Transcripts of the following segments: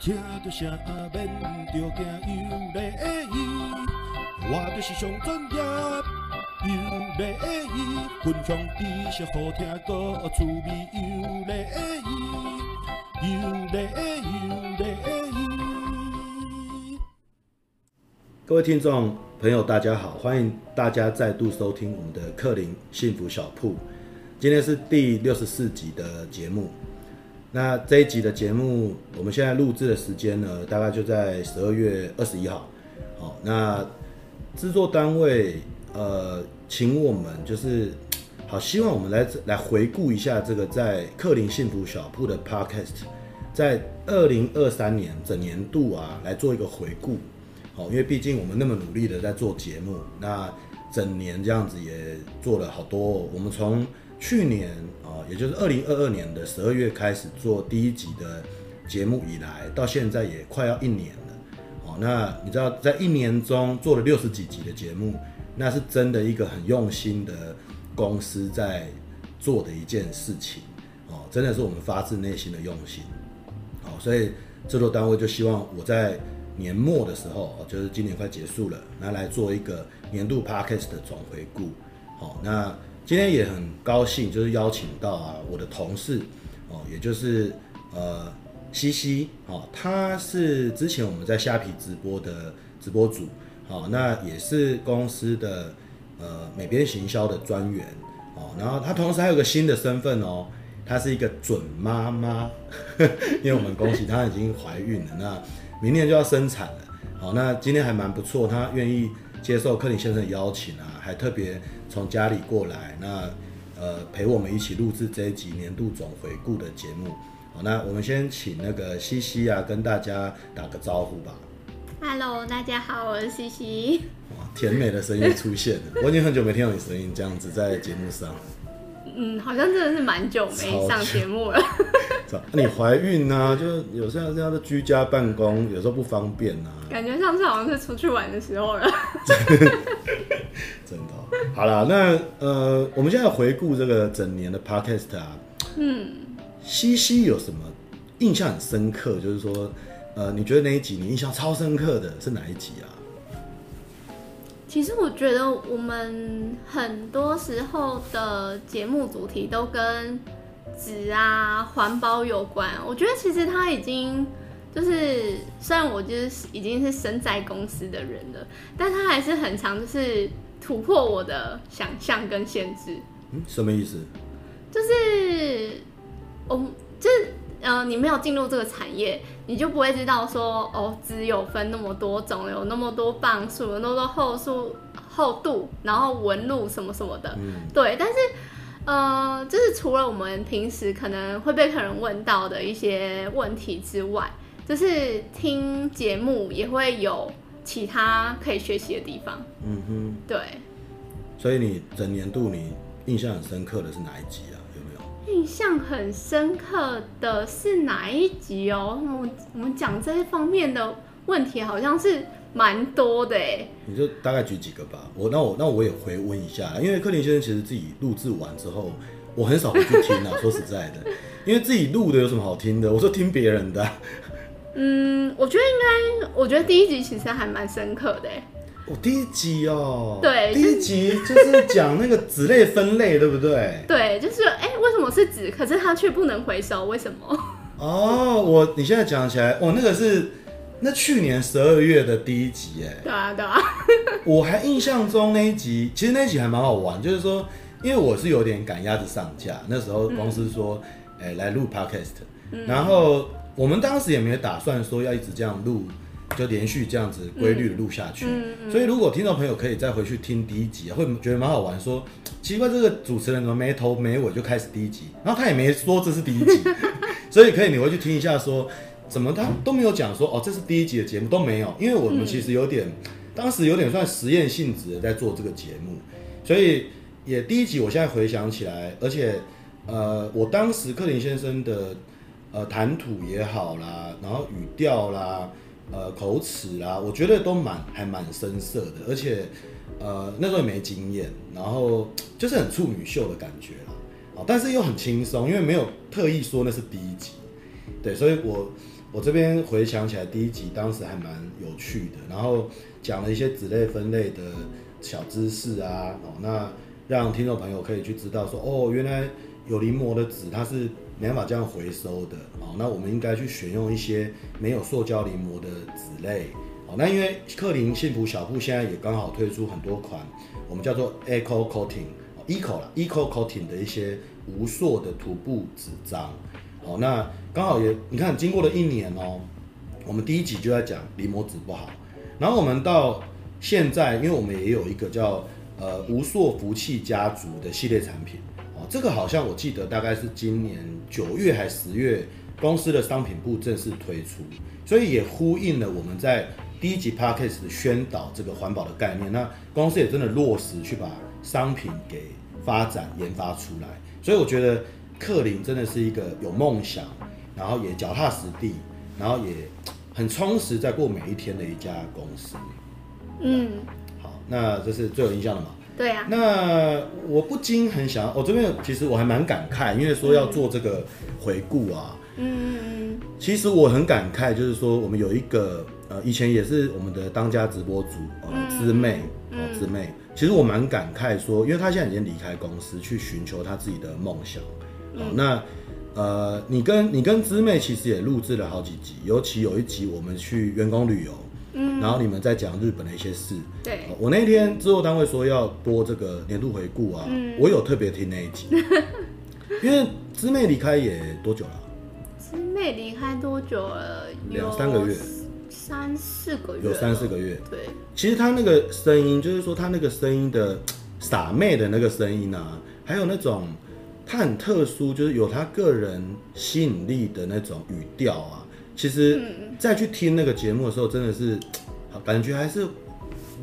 听着声免着惊，有礼仪，我就是上专业，有礼仪，分享知识好听，个趣味，有礼仪，有礼仪，有礼仪。各位听众朋友，大家好，欢迎大家再度收听我们的克林幸福小铺，今天是第六十四集的节目。那这一集的节目，我们现在录制的时间呢，大概就在十二月二十一号。好，那制作单位呃，请我们就是好，希望我们来来回顾一下这个在克林幸福小铺的 Podcast，在二零二三年整年度啊，来做一个回顾。好，因为毕竟我们那么努力的在做节目，那整年这样子也做了好多。我们从去年啊，也就是二零二二年的十二月开始做第一集的节目以来，到现在也快要一年了。哦，那你知道，在一年中做了六十几集的节目，那是真的一个很用心的公司在做的一件事情。哦，真的是我们发自内心的用心。好，所以制作单位就希望我在年末的时候，就是今年快结束了，拿来做一个年度 Podcast 的总回顾。好，那。今天也很高兴，就是邀请到啊我的同事哦，也就是呃西西哦，他是之前我们在虾皮直播的直播主，好，那也是公司的呃美编行销的专员哦，然后他同时还有个新的身份哦，他是一个准妈妈，因为我们恭喜她已经怀孕了，那明年就要生产了，好，那今天还蛮不错，他愿意接受克林先生的邀请啊，还特别。从家里过来，那呃陪我们一起录制这一集年度总回顾的节目。好，那我们先请那个西西啊，跟大家打个招呼吧。Hello，大家好，我是西西。哇，甜美的声音出现了，我已经很久没听到你声音这样子在节目上。嗯，好像真的是蛮久没上节目了。你怀孕啊，就是有时候这样的居家办公，有时候不方便啊。感觉上次好像是出去玩的时候了。真的、好了，那呃，我们现在回顾这个整年的 Podcast 啊，嗯，西西有什么印象很深刻？就是说，呃，你觉得哪一集你印象超深刻的是哪一集啊？其实我觉得我们很多时候的节目主题都跟纸啊、环保有关。我觉得其实他已经就是，虽然我就是已经是身在公司的人了，但他还是很常就是突破我的想象跟限制。嗯，什么意思？就是，我就是。呃，你没有进入这个产业，你就不会知道说哦，只有分那么多种，有那么多磅数，有那么多厚数、厚度，然后纹路什么什么的。嗯，对。但是，呃，就是除了我们平时可能会被客人问到的一些问题之外，就是听节目也会有其他可以学习的地方。嗯哼，对。所以你整年度你印象很深刻的是哪一集啊？有没有印象很深刻的是哪一集哦？我我们讲这些方面的问题好像是蛮多的哎。你就大概举几个吧。我那我那我也回问一下，因为克林先生其实自己录制完之后，我很少回去听啊。说实在的，因为自己录的有什么好听的？我说听别人的。嗯，我觉得应该，我觉得第一集其实还蛮深刻的。哦，第一集哦，对，第一集就是讲那个纸类分类，对不对？对，就是哎、欸，为什么是纸，可是它却不能回收？为什么？哦，我你现在讲起来，哦，那个是那去年十二月的第一集，哎，对啊，对啊，我还印象中那一集，其实那一集还蛮好玩，就是说，因为我是有点赶鸭子上架，那时候公司说，哎、嗯欸，来录 podcast，、嗯、然后我们当时也没有打算说要一直这样录。就连续这样子规律的录下去，嗯嗯嗯、所以如果听众朋友可以再回去听第一集，会觉得蛮好玩说。说奇怪，这个主持人怎么没头没尾就开始第一集，然后他也没说这是第一集，所以可以你回去听一下说，说怎么他都没有讲说哦，这是第一集的节目都没有，因为我们其实有点、嗯、当时有点算实验性质的在做这个节目，所以也第一集我现在回想起来，而且呃，我当时克林先生的呃谈吐也好啦，然后语调啦。呃，口齿啦，我觉得都蛮还蛮生涩的，而且，呃，那时候也没经验，然后就是很处女秀的感觉啦，哦但是又很轻松，因为没有特意说那是第一集，对，所以我我这边回想起来，第一集当时还蛮有趣的，然后讲了一些子类分类的小知识啊，哦，那让听众朋友可以去知道说，哦，原来有临摹的纸它是没办法这样回收的，哦，那我们应该去选用一些没有塑胶临摹的纸类，哦，那因为克林幸福小铺现在也刚好推出很多款，我们叫做 Eco Coating，Eco 啦，Eco Coating 的一些无塑的涂布纸张。哦，那刚好也，你看，经过了一年哦，我们第一集就在讲临摹纸不好，然后我们到现在，因为我们也有一个叫呃无塑福气家族的系列产品，哦，这个好像我记得大概是今年九月还十月，公司的商品部正式推出，所以也呼应了我们在第一集 Podcast 的宣导这个环保的概念，那公司也真的落实去把商品给发展研发出来，所以我觉得。克林真的是一个有梦想，然后也脚踏实地，然后也很充实在过每一天的一家公司。嗯，好，那这是最有印象的嘛？对啊。那我不禁很想，我、哦、这边其实我还蛮感慨，因为说要做这个回顾啊。嗯嗯嗯。其实我很感慨，就是说我们有一个呃，以前也是我们的当家直播主呃，姿妹哦，姿妹。其实我蛮感慨说，因为她现在已经离开公司，去寻求她自己的梦想。哦，那呃，你跟你跟姊妹其实也录制了好几集，尤其有一集我们去员工旅游，嗯，然后你们在讲日本的一些事，对，我那天制作单位说要播这个年度回顾啊，嗯，我有特别听那一集，因为姿妹离开也多久了？姿妹离开多久了？两三个月，三四个月，有三四个月。对，其实他那个声音，就是说他那个声音的傻妹的那个声音啊，还有那种。他很特殊，就是有他个人吸引力的那种语调啊。其实再去听那个节目的时候，真的是，感觉还是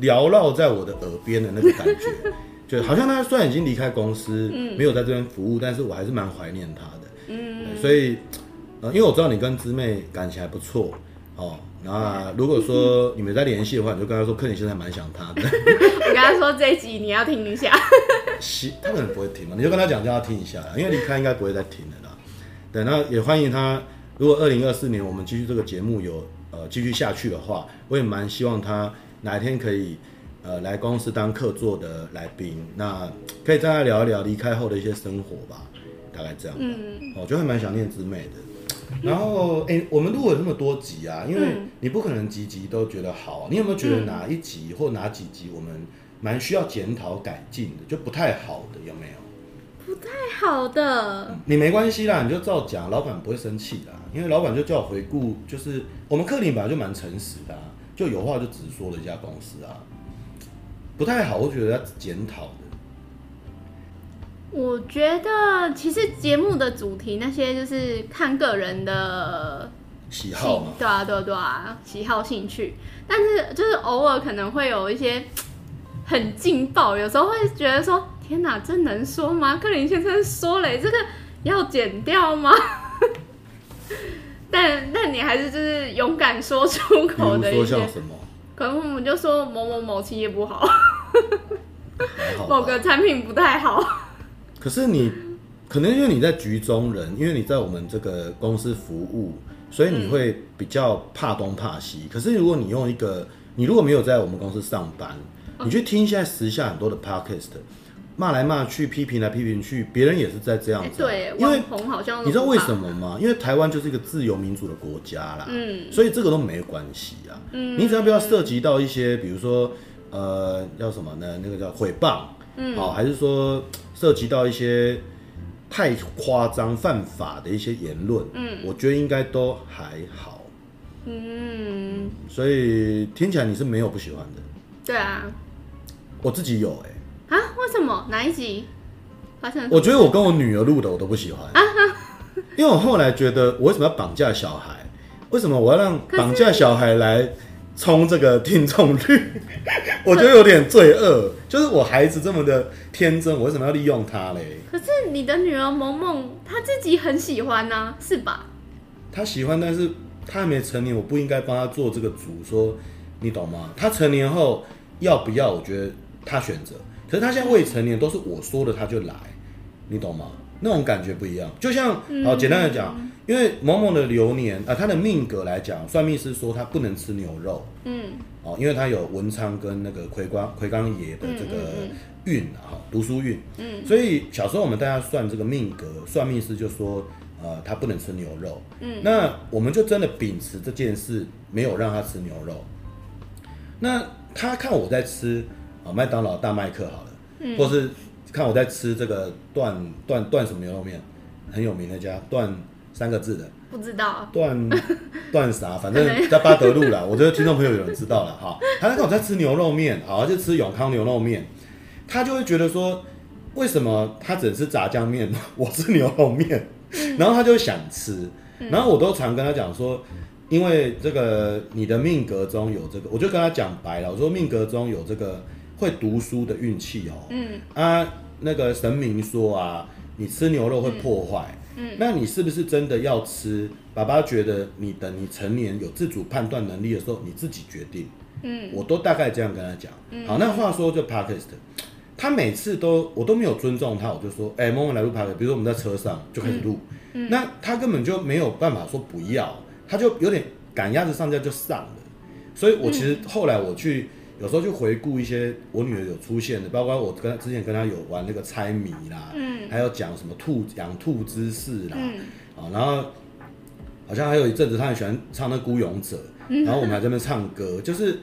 缭绕在我的耳边的那个感觉，就好像他虽然已经离开公司，没有在这边服务，但是我还是蛮怀念他的。嗯，所以，呃，因为我知道你跟姊妹感情还不错哦。那如果说 你们在联系的话，你就跟他说，克林现在蛮想他的。我跟他说这一集你要听一下。他可能不会听嘛，你就跟他讲，叫他听一下，因为离开应该不会再听了啦。对，那也欢迎他。如果二零二四年我们继续这个节目有呃继续下去的话，我也蛮希望他哪一天可以呃来公司当客座的来宾，那可以再来聊一聊离开后的一些生活吧，大概这样。嗯，我觉得还蛮想念姊妹的。然后哎、欸，我们录了那么多集啊，因为你不可能集集都觉得好，你有没有觉得哪一集或哪几集我们？蛮需要检讨改进的，就不太好的有没有？不太好的，嗯、你没关系啦，你就照讲，老板不会生气的，因为老板就叫我回顾，就是我们克林本来就蛮诚实的，就有话就直说的一家公司啊，不太好，我觉得要检讨的。我觉得其实节目的主题那些就是看个人的喜好嘛，对啊对啊对啊，喜好兴趣，但是就是偶尔可能会有一些。很劲爆，有时候会觉得说：“天哪，这能说吗？”克林先生说了，这个要剪掉吗？但但你还是就是勇敢说出口的一些。像什么？可能我们就说某某某企业不好，好某个产品不太好。可是你可能因为你在局中人，因为你在我们这个公司服务，所以你会比较怕东怕西。嗯、可是如果你用一个，你如果没有在我们公司上班。你去听现在时下很多的 podcast，骂来骂去，批评来批评去，别人也是在这样子。对，因为好像你知道为什么吗？因为台湾就是一个自由民主的国家啦，嗯，所以这个都没关系啊。嗯，你只要不要涉及到一些，比如说呃，叫什么呢？那个叫诽谤，嗯，好，还是说涉及到一些太夸张、犯法的一些言论，嗯，我觉得应该都还好。嗯，所以听起来你是没有不喜欢的。对啊。我自己有哎、欸，啊？为什么？哪一集发生？我觉得我跟我女儿录的我都不喜欢啊，因为我后来觉得我为什么要绑架小孩？为什么我要让绑架小孩来冲这个听众率？我觉得有点罪恶。就是我孩子这么的天真，我为什么要利用他嘞？可是你的女儿萌萌她自己很喜欢呢、啊，是吧？她喜欢，但是她还没成年，我不应该帮她做这个主。说你懂吗？她成年后要不要？我觉得。她选择，可是他现在未成年，都是我说的他就来，你懂吗？那种感觉不一样。就像好简单的讲，因为某某的流年啊，他的命格来讲，算命师说他不能吃牛肉，嗯，哦，因为他有文昌跟那个魁光魁刚爷的这个运啊，哈，读书运，嗯，所以小时候我们大家算这个命格，算命师就说，呃，他不能吃牛肉，嗯，那我们就真的秉持这件事，没有让他吃牛肉。那他看我在吃啊麦当劳大麦克好了，嗯，或是。看我在吃这个段段段什么牛肉面，很有名的家段三个字的，不知道段段 啥，反正在八德路啦。我觉得听众朋友有人知道了哈。他在看我在吃牛肉面，好，就吃永康牛肉面，他就会觉得说，为什么他只吃炸酱面，我吃牛肉面，然后他就想吃，然后我都常跟他讲说，因为这个你的命格中有这个，我就跟他讲白了，我说命格中有这个会读书的运气哦，嗯啊。那个神明说啊，你吃牛肉会破坏。嗯，那你是不是真的要吃？爸爸觉得你等你成年有自主判断能力的时候，你自己决定。嗯，我都大概这样跟他讲。嗯，好，那话说就 Podcast，他每次都我都没有尊重他，我就说，哎、欸，默默来录 Podcast，比如说我们在车上就开始录。嗯，那他根本就没有办法说不要，他就有点赶鸭子上架就上了。所以我其实后来我去。有时候就回顾一些我女儿有出现的，包括我跟之前跟她有玩那个猜谜啦，嗯，还有讲什么兔养兔知识啦，嗯，啊，然后好像还有一阵子她很喜欢唱那孤勇者，然后我们还在那边唱歌，就是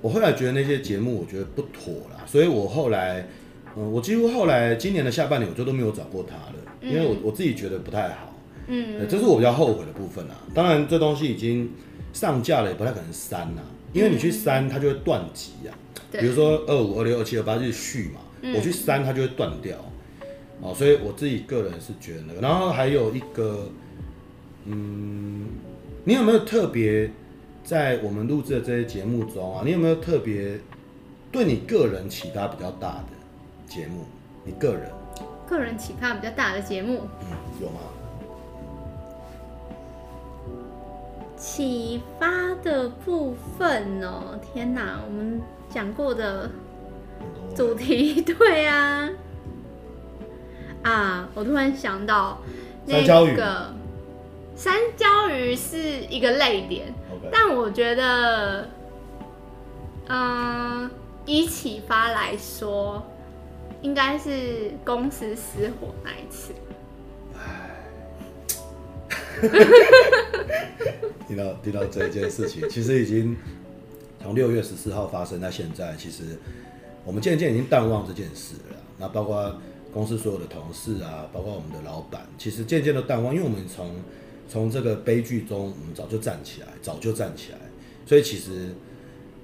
我后来觉得那些节目我觉得不妥啦，所以我后来，嗯，我几乎后来今年的下半年我就都没有找过她了，因为我我自己觉得不太好，嗯，这是我比较后悔的部分啦。当然这东西已经上架了，也不太可能删啦。因为你去删，它就会断集啊。比如说二五、二六、二七、二八是续嘛，我去删它就会断掉。哦，所以我自己个人是觉得那个。然后还有一个，嗯，你有没有特别在我们录制的这些节目中啊？你有没有特别对你个人启发比较大的节目？你个人个人启发比较大的节目，嗯，有吗？启发的部分哦，天哪，我们讲过的主题，对啊，啊，我突然想到那个三椒鱼是一个泪点.但我觉得，嗯，以启发来说，应该是公司失火那一次。提到提到这一件事情，其实已经从六月十四号发生到现在，其实我们渐渐已经淡忘这件事了。那包括公司所有的同事啊，包括我们的老板，其实渐渐都淡忘，因为我们从从这个悲剧中，我们早就站起来，早就站起来。所以其实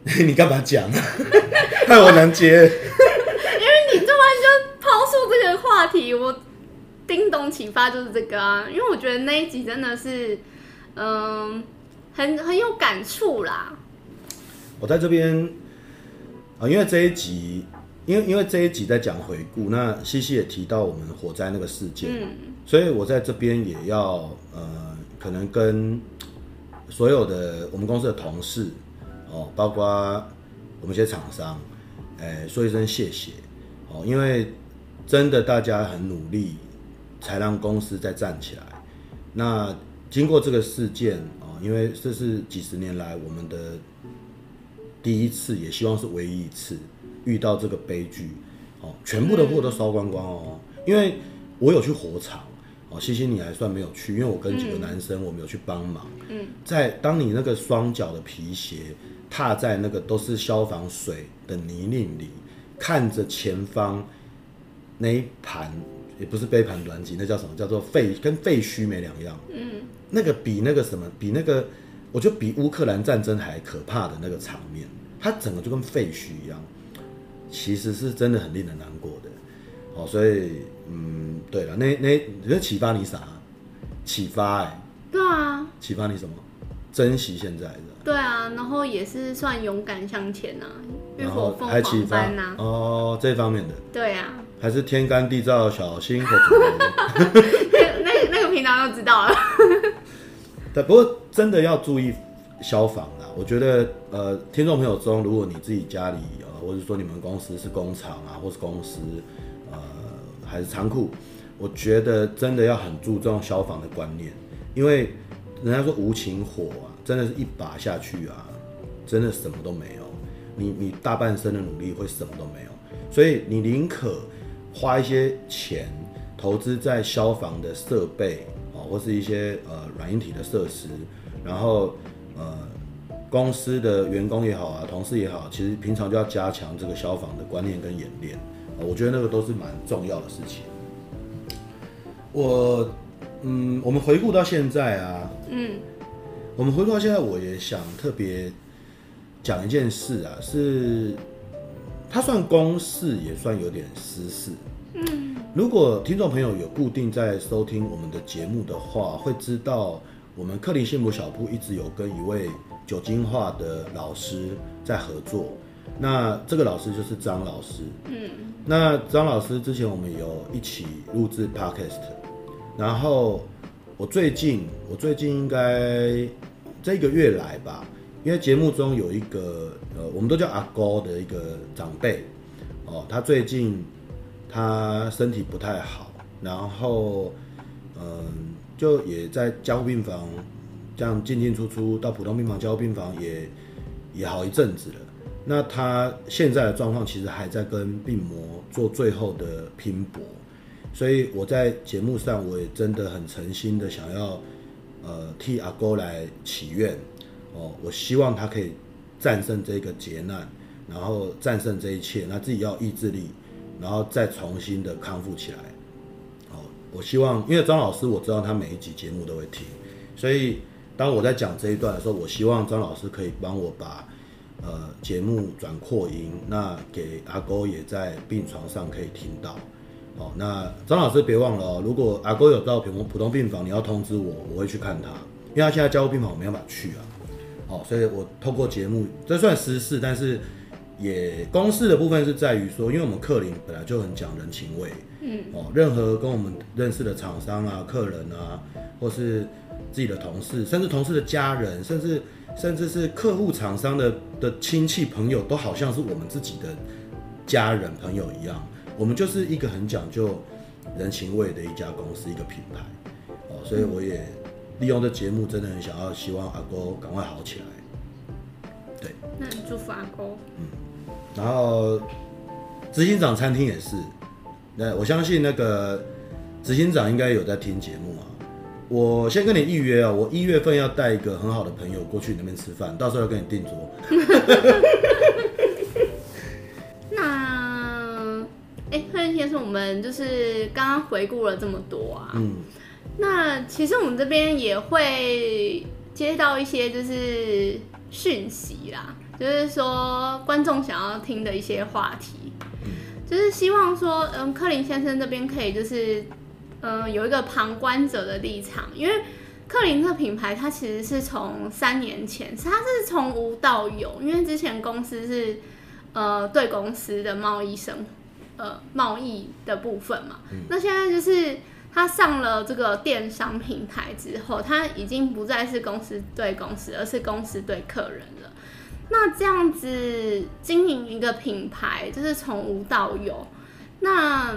你干嘛讲？害我难接。因为你突然就抛出这个话题，我。叮咚启发就是这个啊，因为我觉得那一集真的是，嗯，很很有感触啦。我在这边啊，因为这一集，因为因为这一集在讲回顾，那西西也提到我们火灾那个事件，嗯，所以我在这边也要呃，可能跟所有的我们公司的同事哦，包括我们一些厂商，哎，说一声谢谢哦，因为真的大家很努力。才让公司再站起来。那经过这个事件啊，因为这是几十年来我们的第一次，也希望是唯一一次遇到这个悲剧。哦，全部的货都烧光光哦。因为我有去火场哦，西西你还算没有去，因为我跟几个男生我们有去帮忙。嗯，在当你那个双脚的皮鞋踏在那个都是消防水的泥泞里，看着前方那一盘。也不是杯盘卵击，那叫什么？叫做废，跟废墟没两样。嗯，那个比那个什么，比那个，我觉得比乌克兰战争还可怕的那个场面，它整个就跟废墟一样，其实是真的很令人难过的。哦，所以，嗯，对了，那那你说启发你啥？启发哎、欸，对啊，启发你什么？珍惜现在的。对啊，然后也是算勇敢向前呐、啊，浴火凤凰般呐、啊。哦，这方面的。对啊。还是天干地燥，小心火烛。那那个平常就知道了。对，不过真的要注意消防啦。我觉得，呃，听众朋友中，如果你自己家里，呃，或者说你们公司是工厂啊，或是公司，呃，还是仓库，我觉得真的要很注重消防的观念，因为人家说无情火啊，真的是一把下去啊，真的什么都没有，你你大半生的努力会什么都没有，所以你宁可花一些钱投资在消防的设备啊，或是一些呃软硬体的设施，然后呃公司的员工也好啊，同事也好，其实平常就要加强这个消防的观念跟演练，我觉得那个都是蛮重要的事情。我，嗯，我们回顾到现在啊，嗯，我们回顾到现在，我也想特别讲一件事啊，是它算公事，也算有点私事。嗯，如果听众朋友有固定在收听我们的节目的话，会知道我们克林幸福小铺一直有跟一位酒精化的老师在合作。那这个老师就是张老师。嗯，那张老师之前我们有一起录制 Podcast。然后我最近，我最近应该这个月来吧，因为节目中有一个呃，我们都叫阿高的一个长辈哦，他最近他身体不太好，然后嗯，就也在加护病房这样进进出出，到普通病房、加护病房也也好一阵子了。那他现在的状况其实还在跟病魔做最后的拼搏。所以我在节目上，我也真的很诚心的想要，呃，替阿哥来祈愿，哦，我希望他可以战胜这个劫难，然后战胜这一切，那自己要意志力，然后再重新的康复起来。哦，我希望，因为张老师我知道他每一集节目都会听，所以当我在讲这一段的时候，我希望张老师可以帮我把呃节目转扩音，那给阿勾也在病床上可以听到。哦，那张老师别忘了哦，如果阿勾有到普通普通病房，你要通知我，我会去看他，因为他现在加护病房我没办法去啊。哦，所以我透过节目，这算私事，但是也公事的部分是在于说，因为我们克林本来就很讲人情味，嗯，哦，任何跟我们认识的厂商啊、客人啊，或是自己的同事，甚至同事的家人，甚至甚至是客户厂商的的亲戚朋友，都好像是我们自己的家人朋友一样。我们就是一个很讲究人情味的一家公司，一个品牌，哦，所以我也利用这节目，真的很想要希望阿哥赶快好起来。对，那你祝福阿哥。嗯，然后执行长餐厅也是，那我相信那个执行长应该有在听节目啊。我先跟你预约啊，我一月份要带一个很好的朋友过去那边吃饭，到时候要跟你订桌。那哎贺先生我们就是刚刚回顾了这么多啊，嗯，那其实我们这边也会接到一些就是讯息啦，就是说观众想要听的一些话题，嗯，就是希望说，嗯，克林先生这边可以就是，嗯，有一个旁观者的立场，因为克林这个品牌它其实是从三年前，它是从无到有，因为之前公司是呃对公司的贸易生。呃，贸易的部分嘛，嗯，那现在就是他上了这个电商平台之后，他已经不再是公司对公司，而是公司对客人了。那这样子经营一个品牌，就是从无到有。那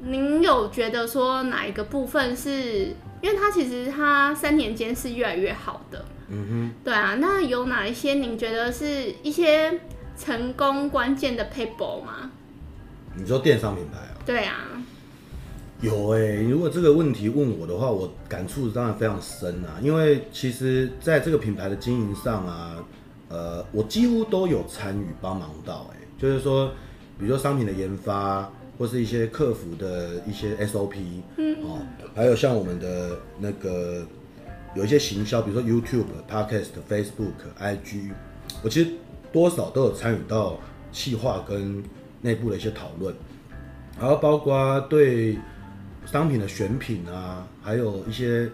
您有觉得说哪一个部分是？因为它其实它三年间是越来越好的，嗯哼，对啊。那有哪一些您觉得是一些成功关键的 paper 吗？你说电商品牌啊？对啊，有哎、欸。如果这个问题问我的话，我感触当然非常深啊。因为其实在这个品牌的经营上啊，呃，我几乎都有参与帮忙到。哎，就是说，比如说商品的研发，或是一些客服的一些 SOP，嗯，哦，还有像我们的那个有一些行销，比如说 YouTube、Podcast、Facebook、IG，我其实多少都有参与到企划跟。内部的一些讨论，然后包括对商品的选品啊，还有一些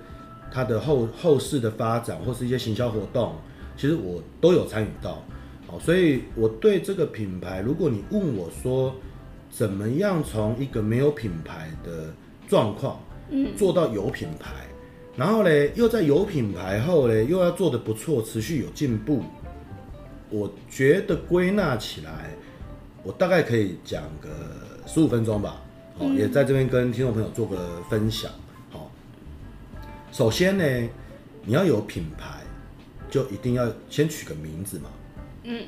它的后后市的发展，或是一些行销活动，其实我都有参与到。好，所以我对这个品牌，如果你问我说，怎么样从一个没有品牌的状况，嗯，做到有品牌，然后呢，又在有品牌后呢，又要做的不错，持续有进步，我觉得归纳起来。我大概可以讲个十五分钟吧，好，也在这边跟听众朋友做个分享。好，首先呢，你要有品牌，就一定要先取个名字嘛。嗯，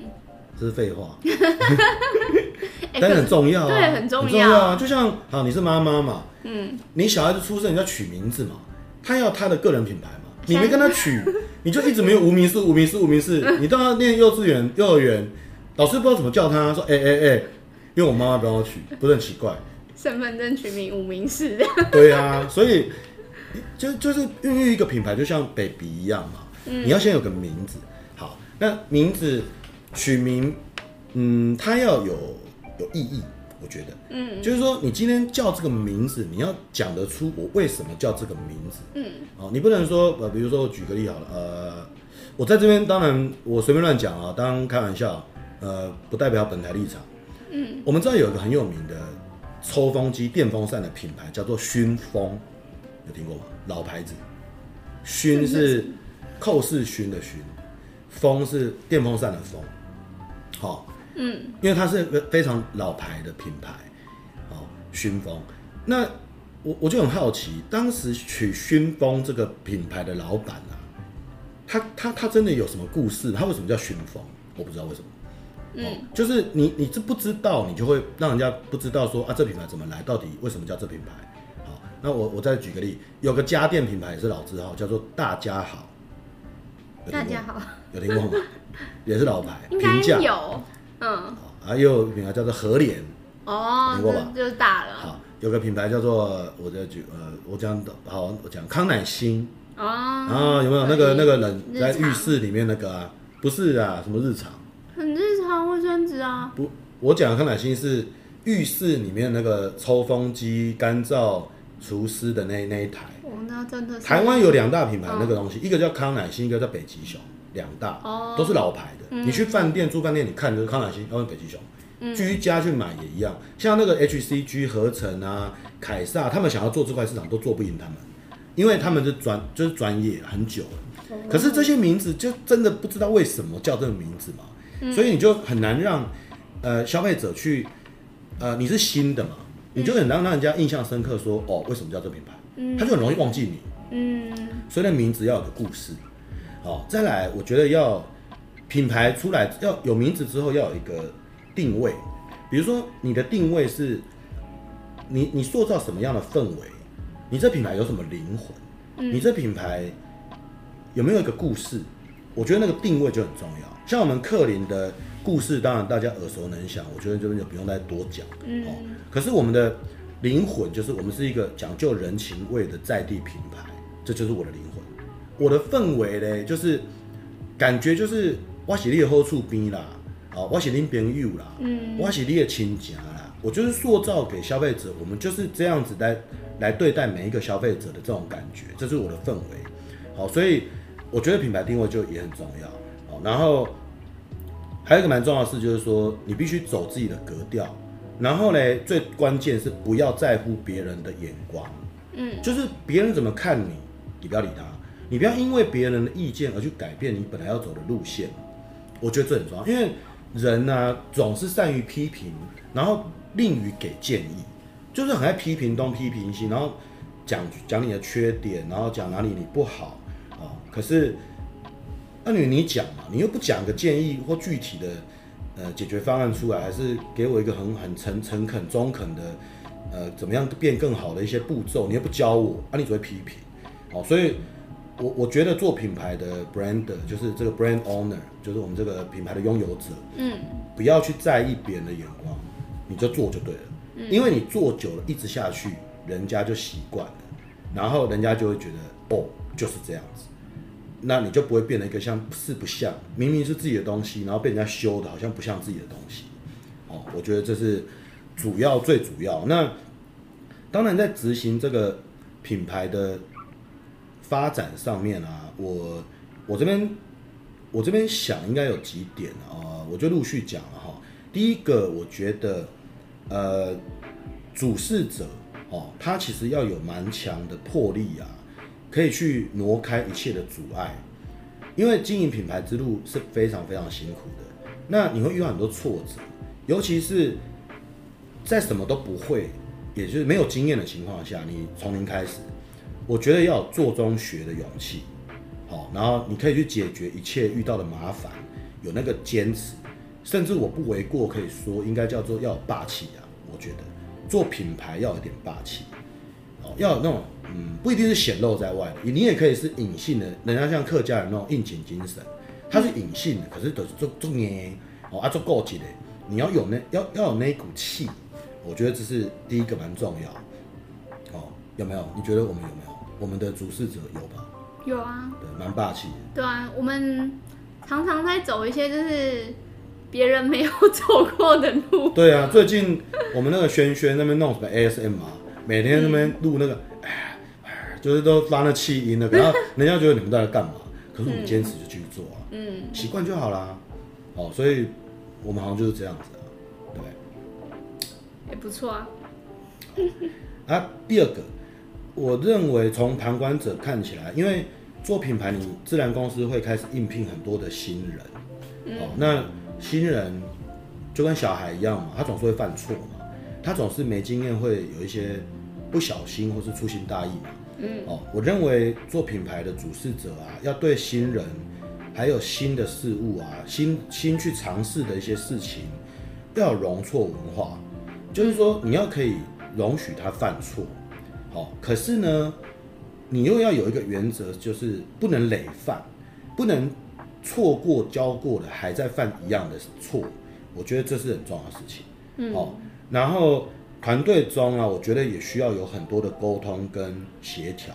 这是废话，但是很重要啊，对，很重要啊。就像好，你是妈妈嘛，嗯，你小孩子出生你要取名字嘛，他要他的个人品牌嘛，你没跟他取，你就一直没有无名氏、无名氏、无名氏，你到他念幼稚园、幼儿园，老师不知道怎么叫他，说哎哎哎，因为我妈妈不让我取，不是很奇怪？身份证取名无名氏，对啊，所以就就是孕育一个品牌，就像 baby 一样嘛，嗯，你要先有个名字，好，那名字。取名，嗯，它要有有意义，我觉得，嗯，就是说你今天叫这个名字，你要讲得出我为什么叫这个名字，嗯，哦，你不能说，呃，比如说我举个例好了，呃，我在这边当然我随便乱讲啊，当然开玩笑，呃，不代表本台立场，嗯，我们知道有一个很有名的抽风机、电风扇的品牌叫做熏风，有听过吗？老牌子，熏是寇氏勋的薰，风是电风扇的风。好，嗯，因为它是个非常老牌的品牌，哦，薰风。那我我就很好奇，当时取薰风这个品牌的老板啊，他他他真的有什么故事？他为什么叫薰风？我不知道为什么。嗯，就是你你这不知道，你就会让人家不知道说啊，这品牌怎么来？到底为什么叫这品牌？好，那我我再举个例，有个家电品牌也是老字号，叫做大家好。大家好，有听过吗？也是老牌，应该有，嗯，还有品牌叫做和联，哦，听过吧？就是大了。好，有个品牌叫做我在举呃，我讲的，好，我讲康乃馨，哦，啊，有没有那个那个人在浴室里面那个啊？不是啊，什么日常？很日常卫生纸啊。不，我讲的康乃馨是浴室里面那个抽风机、干燥除湿的那那一台。那真的是台湾有两大品牌那个东西，一个叫康乃馨，一个叫北极熊，两大都是老牌的。你去饭店住饭店，你看就是康乃馨，然后北极熊，居家去买也一样。像那个 HCG 合成啊、凯撒，他们想要做这块市场都做不赢他们，因为他们是专就是专业很久了。可是这些名字就真的不知道为什么叫这个名字嘛，所以你就很难让呃消费者去呃你是新的嘛，你就很难让人家印象深刻说哦为什么叫这品牌。他就很容易忘记你，嗯，所以那名字要有个故事，好，再来，我觉得要品牌出来要有名字之后要有一个定位，比如说你的定位是，你你塑造什么样的氛围，你这品牌有什么灵魂，你这品牌有没有一个故事，我觉得那个定位就很重要。像我们克林的故事，当然大家耳熟能详，我觉得这边就不用再多讲，嗯，可是我们的。灵魂就是我们是一个讲究人情味的在地品牌，这就是我的灵魂。我的氛围呢，就是感觉就是我是你的好厝边啦，啊，我是恁朋友啦，嗯，我是你的亲家啦，我就是塑造给消费者，我们就是这样子来来对待每一个消费者的这种感觉，这是我的氛围。好，所以我觉得品牌定位就也很重要。好，然后还有一个蛮重要的事就是说，你必须走自己的格调。然后呢，最关键是不要在乎别人的眼光，嗯，就是别人怎么看你，你不要理他，你不要因为别人的意见而去改变你本来要走的路线。我觉得这很重要，因为人呢、啊、总是善于批评，然后吝于给建议，就是很爱批评东批评西，然后讲讲你的缺点，然后讲哪里你不好啊。可是那你你讲嘛，你又不讲个建议或具体的。呃，解决方案出来，还是给我一个很很诚诚恳、中肯的，呃，怎么样变更好的一些步骤，你又不教我，啊，你只会批评，好，所以我我觉得做品牌的 brand 就是这个 brand owner，就是我们这个品牌的拥有者，嗯，不要去在意别人的眼光，你就做就对了，嗯，因为你做久了，一直下去，人家就习惯了，然后人家就会觉得，哦，就是这样子。那你就不会变得一个像是不像，明明是自己的东西，然后被人家修的好像不像自己的东西，哦，我觉得这是主要最主要。那当然在执行这个品牌的发展上面啊，我我这边我这边想应该有几点啊，我就陆续讲了哈。第一个，我觉得呃，主事者哦，他其实要有蛮强的魄力啊。可以去挪开一切的阻碍，因为经营品牌之路是非常非常辛苦的。那你会遇到很多挫折，尤其是在什么都不会，也就是没有经验的情况下，你从零开始，我觉得要有做中学的勇气，好，然后你可以去解决一切遇到的麻烦，有那个坚持，甚至我不为过，可以说应该叫做要有霸气啊。我觉得。做品牌要有点霸气，哦，要有那种嗯，不一定是显露在外的，你也可以是隐性的，人家像客家人那种应景精神，它是隐性的，可是都是做做年哦啊做够级的，你要有那要要有那一股气。我觉得这是第一个蛮重要，哦，有没有？你觉得我们有没有？我们的主事者有吧？有啊，对，蛮霸气的。对啊，我们常常在走一些就是别人没有走过的路。对啊，最近我们那个轩轩那边弄什么 ASM 啊，每天那边录那个，就是都发那气音了，然后人家觉得你们在干嘛？可是我们坚持就继续做啊，嗯，习惯就好啦。哦，所以我们好像就是这样子。也不错啊。啊，第二个，我认为从旁观者看起来，因为做品牌，你自然公司会开始应聘很多的新人。嗯、哦，那新人就跟小孩一样嘛，他总是会犯错嘛，他总是没经验，会有一些不小心或是粗心大意嘛。嗯。哦，我认为做品牌的主事者啊，要对新人还有新的事物啊，新新去尝试的一些事情，要有容错文化。就是说，你要可以容许他犯错，好，可是呢，你又要有一个原则，就是不能累犯，不能错过教过的还在犯一样的错。我觉得这是很重要的事情。嗯，好，然后团队中啊，我觉得也需要有很多的沟通跟协调。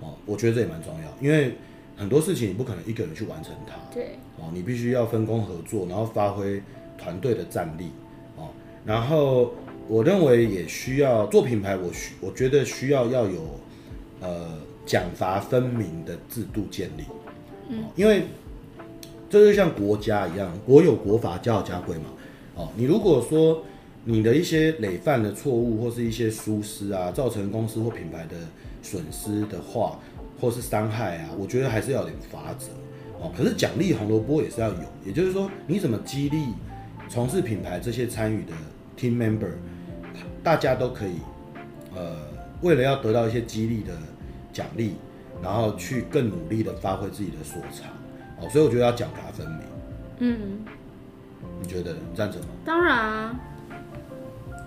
哦，我觉得这也蛮重要，因为很多事情你不可能一个人去完成它。对，哦，你必须要分工合作，然后发挥团队的战力。哦然后我认为也需要做品牌，我需我觉得需要要有呃奖罚分明的制度建立，嗯，因为这就像国家一样，国有国法，家有家规嘛，哦，你如果说你的一些累犯的错误或是一些疏失啊，造成公司或品牌的损失的话，或是伤害啊，我觉得还是要有点罚则，哦，可是奖励红萝卜也是要有，也就是说你怎么激励从事品牌这些参与的。Team member，大家都可以，呃，为了要得到一些激励的奖励，然后去更努力的发挥自己的所长，哦，所以我觉得要奖罚分明。嗯，你觉得你赞成吗？当然啊。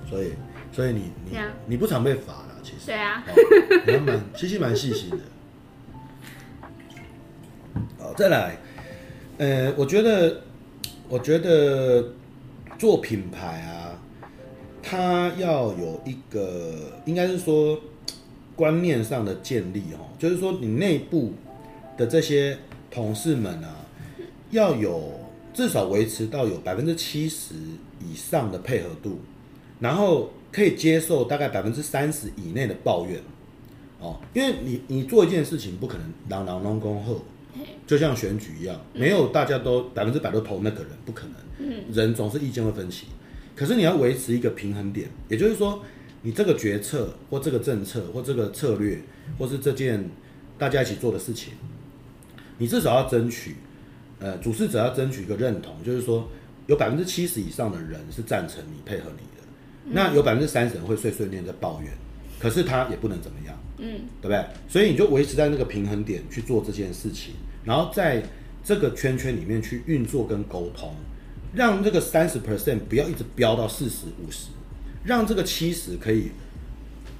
所以，所以你你、啊、你不常被罚了，其实。对啊。你还蛮 其实蛮细心的。好，再来，呃，我觉得，我觉得做品牌啊。它要有一个，应该是说观念上的建立哦，就是说你内部的这些同事们啊，要有至少维持到有百分之七十以上的配合度，然后可以接受大概百分之三十以内的抱怨。哦，因为你你做一件事情不可能朗朗隆恭贺，就像选举一样，没有大家都百分之百都投那个人，不可能，人总是意见会分歧。可是你要维持一个平衡点，也就是说，你这个决策或这个政策或这个策略，或是这件大家一起做的事情，你至少要争取，呃，主事者要争取一个认同，就是说有百分之七十以上的人是赞成你配合你的，嗯、那有百分之三十人会碎碎念在抱怨，可是他也不能怎么样，嗯，对不对？所以你就维持在那个平衡点去做这件事情，然后在这个圈圈里面去运作跟沟通。让这个三十 percent 不要一直飙到四十五十，让这个七十可以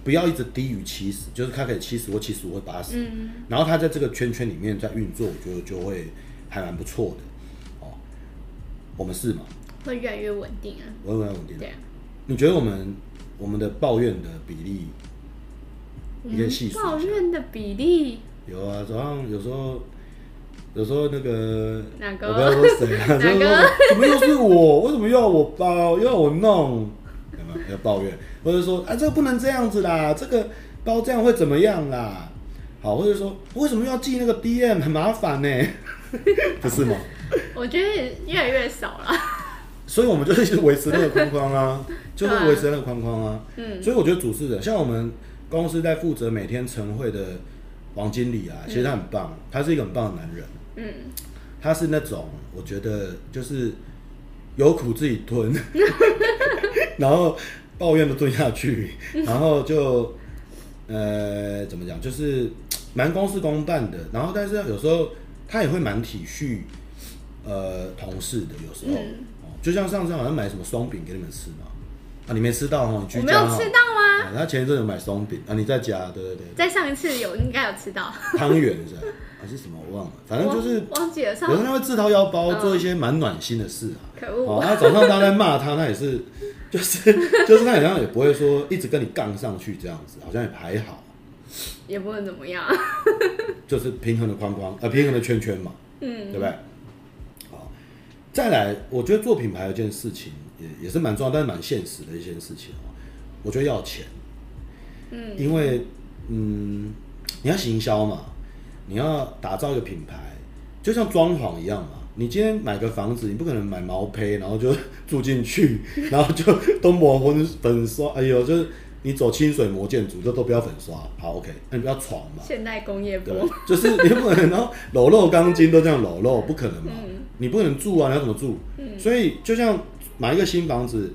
不要一直低于七十，就是它可以七十或七十五或八十，嗯，然后他在这个圈圈里面在运作，我觉得就会还蛮不错的哦。我们是吗？会越来越稳定啊，会越来越稳定。对啊，你觉得我们我们的抱怨的比例，一个系数？抱怨的比例有啊，早上有时候。有时候那个，哪个？我不知道说谁啊？哪个？怎么又是我？为什么又要我包？又要我弄？有没有要抱怨？或者说啊，这个不能这样子啦，这个包这样会怎么样啦？好，或者说为什么要寄那个 DM 很麻烦呢？不是吗？我觉得越来越少了。所以我们就是一直维持那个框框啊，就是维持那个框框啊。嗯。所以我觉得主持人像我们公司在负责每天晨会的王经理啊，其实他很棒，嗯、他是一个很棒的男人。嗯，他是那种我觉得就是有苦自己吞，然后抱怨的吞下去，然后就呃怎么讲，就是蛮公事公办的。然后但是有时候他也会蛮体恤呃同事的，有时候、嗯、就像上次好像买什么松饼给你们吃嘛。啊，你没吃到哦，你居家我没有吃到吗？啊、他前一阵有买松饼啊，你在家，对对对。在上一次有应该有吃到汤圆是吧？还是什么我忘了，反正就是忘记了。有人他会自掏腰包做一些蛮暖心的事啊。可恶！啊，他早上大家在骂他，他也是，就是就是他好像也不会说一直跟你杠上去这样子，好像也还好。也不能怎么样。就是平衡的框框，呃，平衡的圈圈嘛，嗯，对不对？好，再来，我觉得做品牌有件事情。也也是蛮重要，但是蛮现实的一件事情哦。我觉得要钱，嗯，因为嗯，你要行销嘛，你要打造一个品牌，就像装潢一样嘛。你今天买个房子，你不可能买毛坯，然后就住进去，然后就都抹粉粉刷。哎呦，就是你走清水模建筑，这都不要粉刷。好，OK，那你不要闯嘛。现代工业风，就是你不可能，然后 裸露钢筋都这样裸露，不可能嘛。嗯、你不可能住啊，你要怎么住？嗯、所以就像。买一个新房子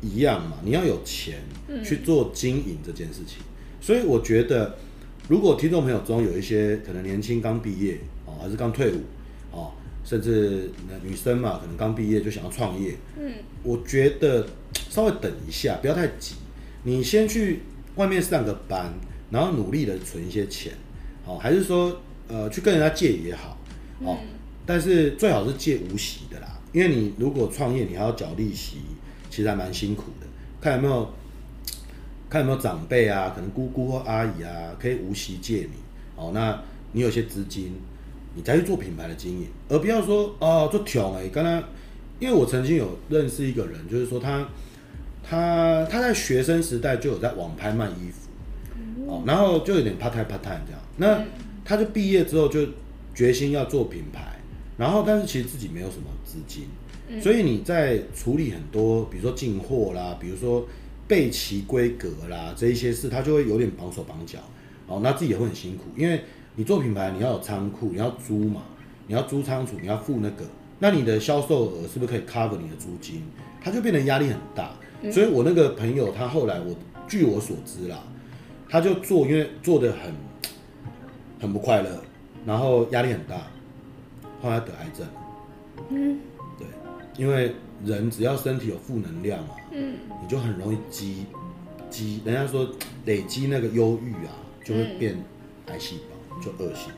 一样嘛，你要有钱去做经营这件事情。嗯、所以我觉得，如果听众朋友中有一些可能年轻刚毕业哦，还是刚退伍哦，甚至女生嘛，可能刚毕业就想要创业，嗯，我觉得稍微等一下，不要太急。你先去外面上个班，然后努力的存一些钱，哦，还是说呃去跟人家借也好，哦，嗯、但是最好是借无息的啦。因为你如果创业，你还要缴利息，其实还蛮辛苦的。看有没有，看有没有长辈啊，可能姑姑或阿姨啊，可以无息借你。哦，那你有些资金，你再去做品牌的经营，而不要说哦做穷哎。刚刚，因为我曾经有认识一个人，就是说他他他在学生时代就有在网拍卖衣服，哦，然后就有点 part time part time 这样。那他就毕业之后就决心要做品牌。然后，但是其实自己没有什么资金，嗯、所以你在处理很多，比如说进货啦，比如说备齐规格啦这一些事，他就会有点绑手绑脚，哦，那自己也会很辛苦，因为你做品牌，你要有仓库，你要租嘛，你要租仓储，你要付那个，那你的销售额是不是可以 cover 你的租金？他就变得压力很大。嗯、所以我那个朋友，他后来我据我所知啦，他就做，因为做的很很不快乐，然后压力很大。后来得癌症，嗯，对，因为人只要身体有负能量啊，嗯，你就很容易积积，人家说累积那个忧郁啊，就会变癌细胞，就恶性，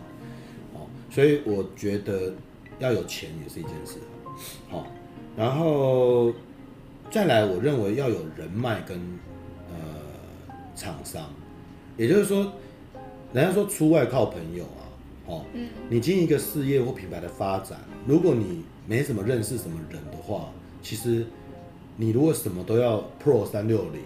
哦，所以我觉得要有钱也是一件事，好，然后再来，我认为要有人脉跟呃厂商，也就是说，人家说出外靠朋友啊。哦，嗯，你经营一个事业或品牌的发展，如果你没什么认识什么人的话，其实你如果什么都要 Pro 三六零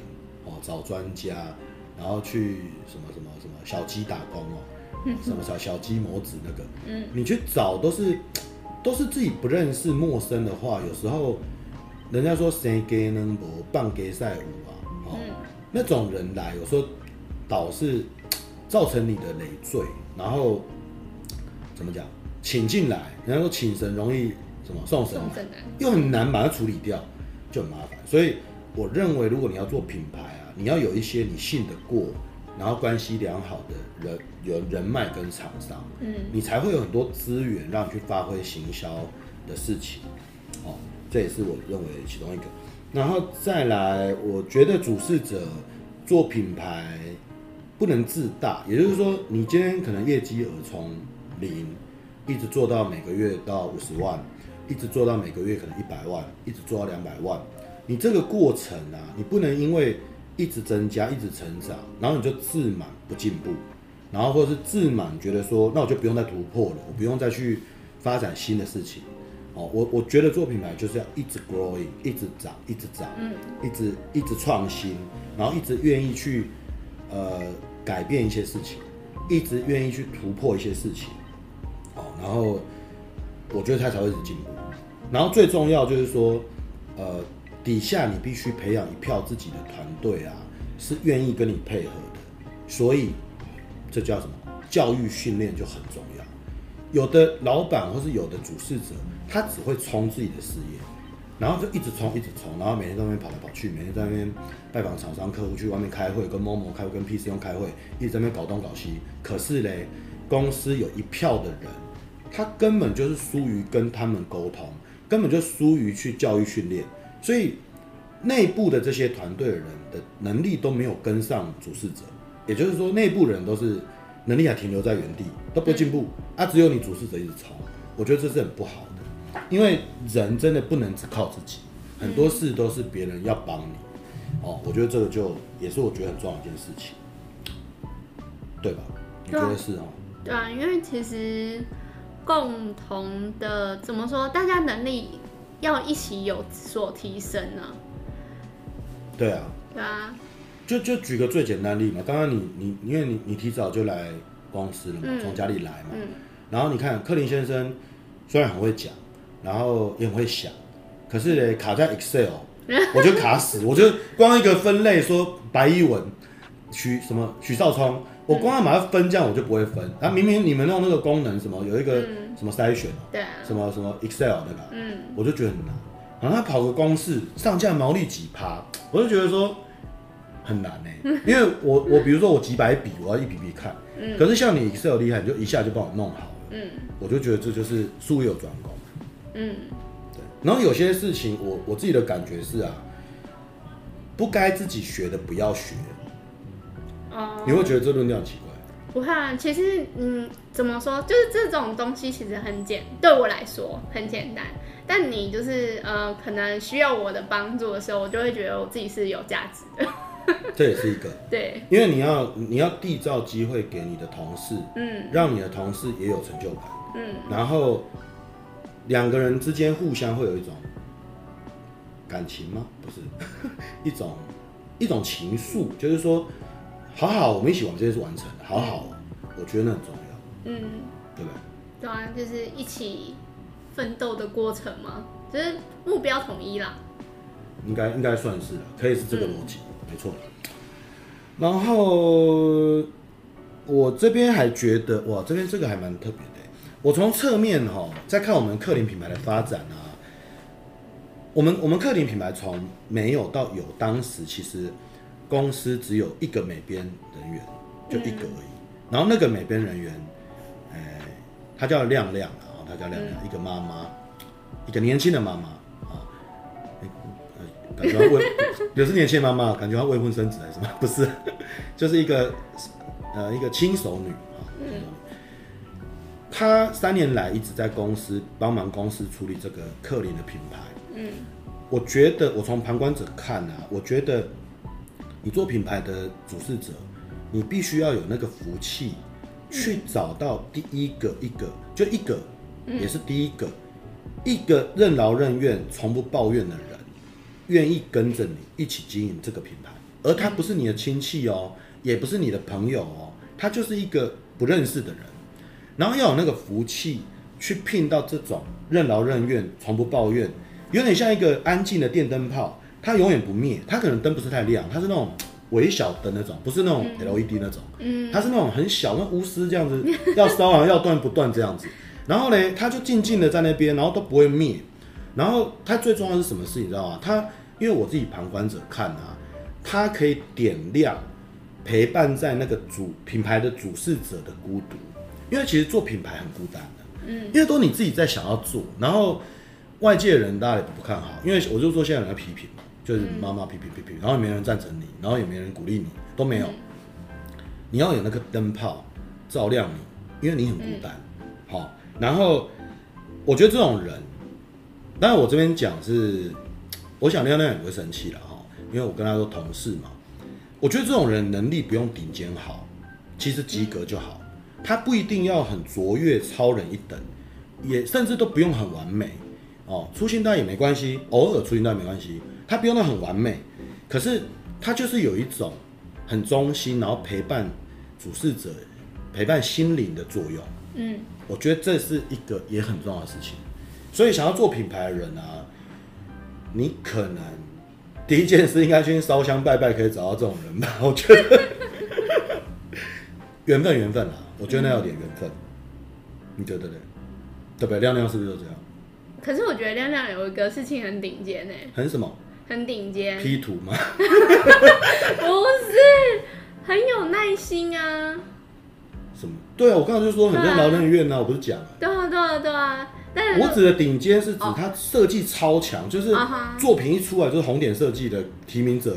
哦，找专家，然后去什么什么什么小鸡打工哦，嗯、什么小小鸡模子那个，嗯，你去找都是都是自己不认识陌生的话，有时候人家说谁给能博半给赛舞啊，哦，嗯、那种人来有时候导是造成你的累赘，然后。怎么讲？请进来，人家说请神容易什么送神难，又很难把它处理掉，就很麻烦。所以我认为，如果你要做品牌啊，你要有一些你信得过，然后关系良好的人，有人脉跟厂商，嗯，你才会有很多资源让你去发挥行销的事情。哦，这也是我认为其中一个。然后再来，我觉得主事者做品牌不能自大，也就是说，你今天可能业绩而从零，一直做到每个月到五十万，一直做到每个月可能一百万，一直做到两百万。你这个过程啊，你不能因为一直增加、一直成长，然后你就自满不进步，然后或者是自满觉得说，那我就不用再突破了，我不用再去发展新的事情。哦，我我觉得做品牌就是要一直 growing，一直涨，一直涨，嗯，一直一直创新，然后一直愿意去呃改变一些事情，一直愿意去突破一些事情。然后我觉得他才会一直进步。然后最重要就是说，呃，底下你必须培养一票自己的团队啊，是愿意跟你配合的。所以这叫什么？教育训练就很重要。有的老板或是有的主事者，他只会冲自己的事业，然后就一直冲，一直冲，然后每天在那边跑来跑去，每天在那边拜访厂商、客户，去外面开会，跟某某开会，跟 PC 用开会，一直在那边搞东搞西。可是嘞，公司有一票的人，他根本就是疏于跟他们沟通，根本就疏于去教育训练，所以内部的这些团队的人的能力都没有跟上主事者，也就是说，内部人都是能力还停留在原地，都不进步，啊，只有你主事者一直冲，我觉得这是很不好的。因为人真的不能只靠自己，很多事都是别人要帮你，哦，我觉得这个就也是我觉得很重要的一件事情，对吧？你觉得是哦？对啊，因为其实共同的怎么说，大家能力要一起有所提升呢？对啊，对啊，就就举个最简单例子嘛，刚刚你你因为你你提早就来公司了嘛，从家里来嘛，嗯，然后你看克林先生虽然很会讲。然后也很会想，可是呢，卡在 Excel，我就卡死。我就光一个分类说白一文，许什么许少聪，我光要把它分这样，我就不会分。然后明明你们用那个功能什么有一个什么筛选，对，什么什么 Excel 对吧？嗯，我就觉得很难。然后他跑个公式，上架毛利几趴，我就觉得说很难呢。因为我我比如说我几百笔，我要一笔笔看。可是像你 Excel 厉害，你就一下就帮我弄好了。嗯，我就觉得这就是术业有专攻。嗯，对。然后有些事情我，我我自己的感觉是啊，不该自己学的不要学。哦。你会觉得这论调很奇怪？不会啊，其实嗯，怎么说，就是这种东西其实很简，对我来说很简单。但你就是呃，可能需要我的帮助的时候，我就会觉得我自己是有价值的。这也是一个。对。因为你要你要缔造机会给你的同事，嗯，让你的同事也有成就感，嗯，然后。两个人之间互相会有一种感情吗？不是，一种一种情愫，就是说，好好，我们一起把这件事完成，好好，我觉得那很重要。嗯，对不对？对啊，就是一起奋斗的过程嘛，就是目标统一啦。应该应该算是了，可以是这个逻辑，嗯、没错。然后我这边还觉得，哇，这边这个还蛮特别的。我从侧面哈，在看我们克林品牌的发展啊，我们我们克林品牌从没有到有，当时其实公司只有一个美编人员，就一个而已。然后那个美编人员，哎，她叫亮亮啊，她叫亮亮，一个妈妈，一个年轻的妈妈啊，感觉未 也是年轻的妈妈，感觉她未婚生子还是什么？不是，就是一个呃一个轻熟女啊。他三年来一直在公司帮忙公司处理这个克林的品牌。嗯，我觉得我从旁观者看啊，我觉得你做品牌的主事者，你必须要有那个福气，去找到第一个一个就一个，也是第一个一个任劳任怨、从不抱怨的人，愿意跟着你一起经营这个品牌，而他不是你的亲戚哦，也不是你的朋友哦，他就是一个不认识的人。然后要有那个福气去聘到这种任劳任怨、从不抱怨，有点像一个安静的电灯泡，它永远不灭。它可能灯不是太亮，它是那种微小的那种，不是那种 LED 那种。嗯，它是那种很小，那钨丝这样子，要烧完要断不断这样子。然后呢，它就静静的在那边，然后都不会灭。然后它最重要的是什么事，你知道吗？它因为我自己旁观者看啊，它可以点亮陪伴在那个主品牌的主事者的孤独。因为其实做品牌很孤单的，嗯，因为都你自己在想要做，然后外界的人大家也不看好，因为我就说现在有人在批评嘛，就是妈妈然后也没人赞成你，然后也没人鼓励你，都没有。你要有那个灯泡照亮你，因为你很孤单，好，然后我觉得这种人，当然我这边讲是，我想亮亮也不会生气了哈，因为我跟他说同事嘛，我觉得这种人能力不用顶尖好，其实及格就好。他不一定要很卓越、超人一等，也甚至都不用很完美哦。粗心大意也没关系，偶尔粗心大意没关系。他不用到很完美，可是他就是有一种很忠心，然后陪伴主事者、陪伴心灵的作用。嗯，我觉得这是一个也很重要的事情。所以想要做品牌的人啊，你可能第一件事应该先烧香拜拜，可以找到这种人吧？我觉得缘分，缘分啊。我觉得那有点缘分，嗯、你觉得呢？对不对？亮亮是不是就这样？可是我觉得亮亮有一个事情很顶尖呢。很什么？很顶尖。P 图吗？不是，很有耐心啊。什么？对啊，我刚才就说很像劳人院啊，我不是讲了。对啊，对啊，对啊。但我指的顶尖是指他设计超强，就是作品一出来就是红点设计的提名者，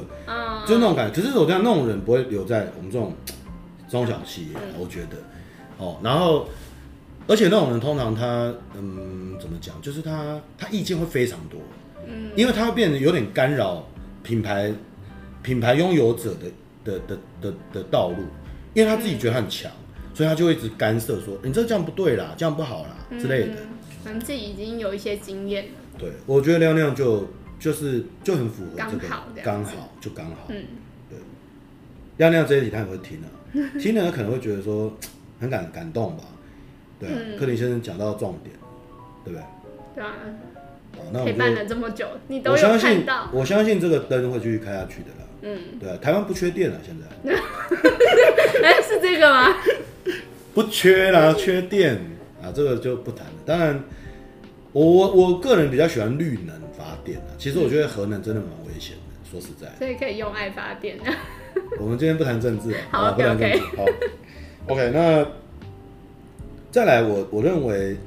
就那种感觉。可是我这样那种人不会留在我们这种中小企业，我觉得。哦，然后而且那种人通常他嗯怎么讲，就是他他意见会非常多，嗯，因为他会变得有点干扰品牌品牌拥有者的的的的的道路，因为他自己觉得他很强，所以他就会一直干涉说你这这样不对啦，这样不好啦之类的。可能自己已经有一些经验了。对，我觉得亮亮就就是就很符合这个，刚好就刚好。嗯，对。亮亮这一题他也会听啊，听了可能会觉得说很感感动吧。对，克林先生讲到重点，对不对？对啊。那陪伴了这么久，你都有看到。我相信这个灯会继续开下去的啦。嗯，对，台湾不缺电了，现在。哎，是这个吗？不缺啦，缺电。啊，这个就不谈了。当然，我我我个人比较喜欢绿能发电啊。其实我觉得核能真的蛮危险的，说实在。所以可以用爱发电。啊 我们今天不谈政治啊，好，不谈政治。好，OK。那再来，我我认为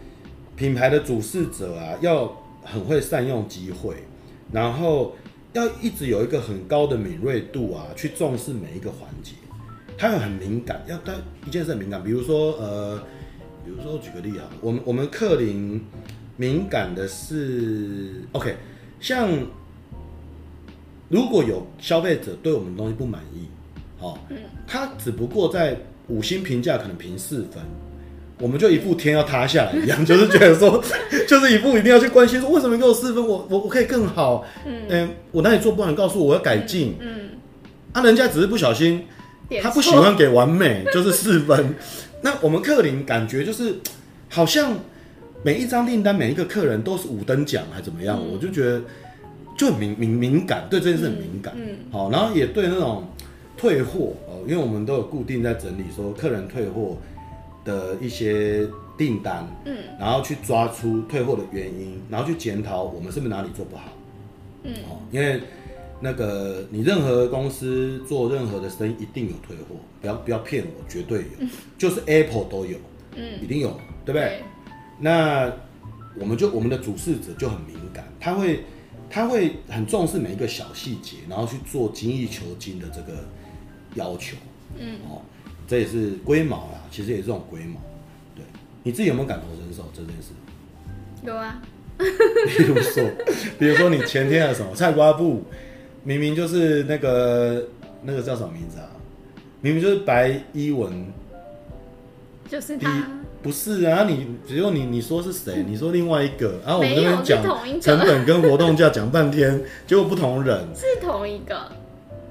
品牌的主事者啊，要很会善用机会，然后要一直有一个很高的敏锐度啊，去重视每一个环节。他又很敏感，要他一件事很敏感，比如说呃。比如说，我举个例啊，我们我们克林敏感的是，OK，像如果有消费者对我们东西不满意，哦，他只不过在五星评价可能评四分，我们就一副天要塌下来一样，就是觉得说，就是一副一定要去关心说，为什么你给我四分，我我我可以更好，嗯，我哪里做不好，你告诉我，我要改进，嗯，啊，人家只是不小心，他不喜欢给完美，就是四分。那我们克林感觉就是，好像每一张订单每一个客人都是五等奖还怎么样？嗯、我就觉得就很敏敏敏感，对这件事很敏感。嗯，好，然后也对那种退货哦，因为我们都有固定在整理说客人退货的一些订单，嗯，然后去抓出退货的原因，然后去检讨我们是不是哪里做不好。嗯，哦，因为。那个，你任何公司做任何的生意一定有退货，不要不要骗我，绝对有，嗯、就是 Apple 都有，嗯，一定有，对不对？对，那我们就我们的主事者就很敏感，他会他会很重视每一个小细节，然后去做精益求精的这个要求，嗯，哦，这也是龟毛啦，其实也是这种龟毛，对，你自己有没有感同身受这件事？有啊，比如说，比如说你前天的什么菜瓜布。明明就是那个那个叫什么名字啊？明明就是白衣文，就是他，不是啊？你只有你你说是谁？你说另外一个，然后我们这边讲 成本跟活动价讲半天，结果不同人是同一个，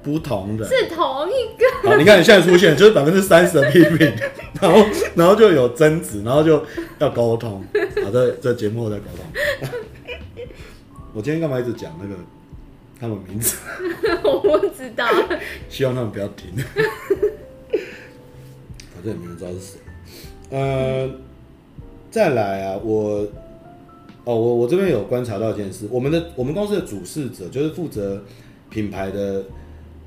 不同的是同一个。好，你看你现在出现就是百分之三十的批评，然后然后就有争执，然后就要沟通。好，在在节目后再沟通。我今天干嘛一直讲那个？他们名字 我不知道，希望他们不要听。反正也没人知道是谁。呃，嗯、再来啊，我哦，我我这边有观察到一件事，我们的我们公司的主事者就是负责品牌的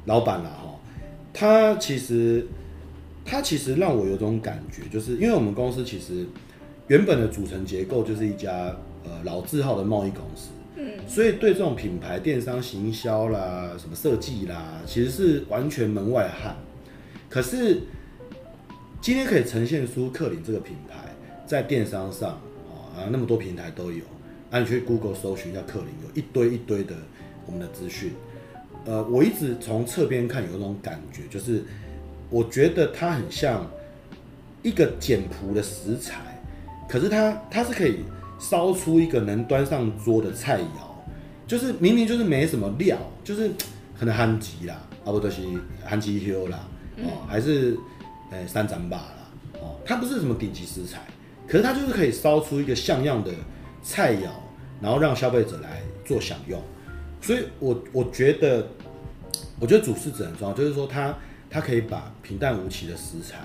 老板啦，哈，他其实他其实让我有种感觉，就是因为我们公司其实原本的组成结构就是一家呃老字号的贸易公司。嗯所以对这种品牌电商行销啦，什么设计啦，其实是完全门外汉。可是今天可以呈现出克林这个品牌在电商上啊，那么多平台都有，啊，你去 Google 搜寻一下克林，有一堆一堆的我们的资讯。呃，我一直从侧边看有一种感觉，就是我觉得它很像一个简朴的食材，可是它它是可以。烧出一个能端上桌的菜肴，就是明明就是没什么料，就是可能憨吉啦，啊不就是憨吉修啦，哦还是呃三盏吧啦，哦它不是什么顶级食材，可是它就是可以烧出一个像样的菜肴，然后让消费者来做享用，所以我我觉得，我觉得主事者很重要，就是说他他可以把平淡无奇的食材，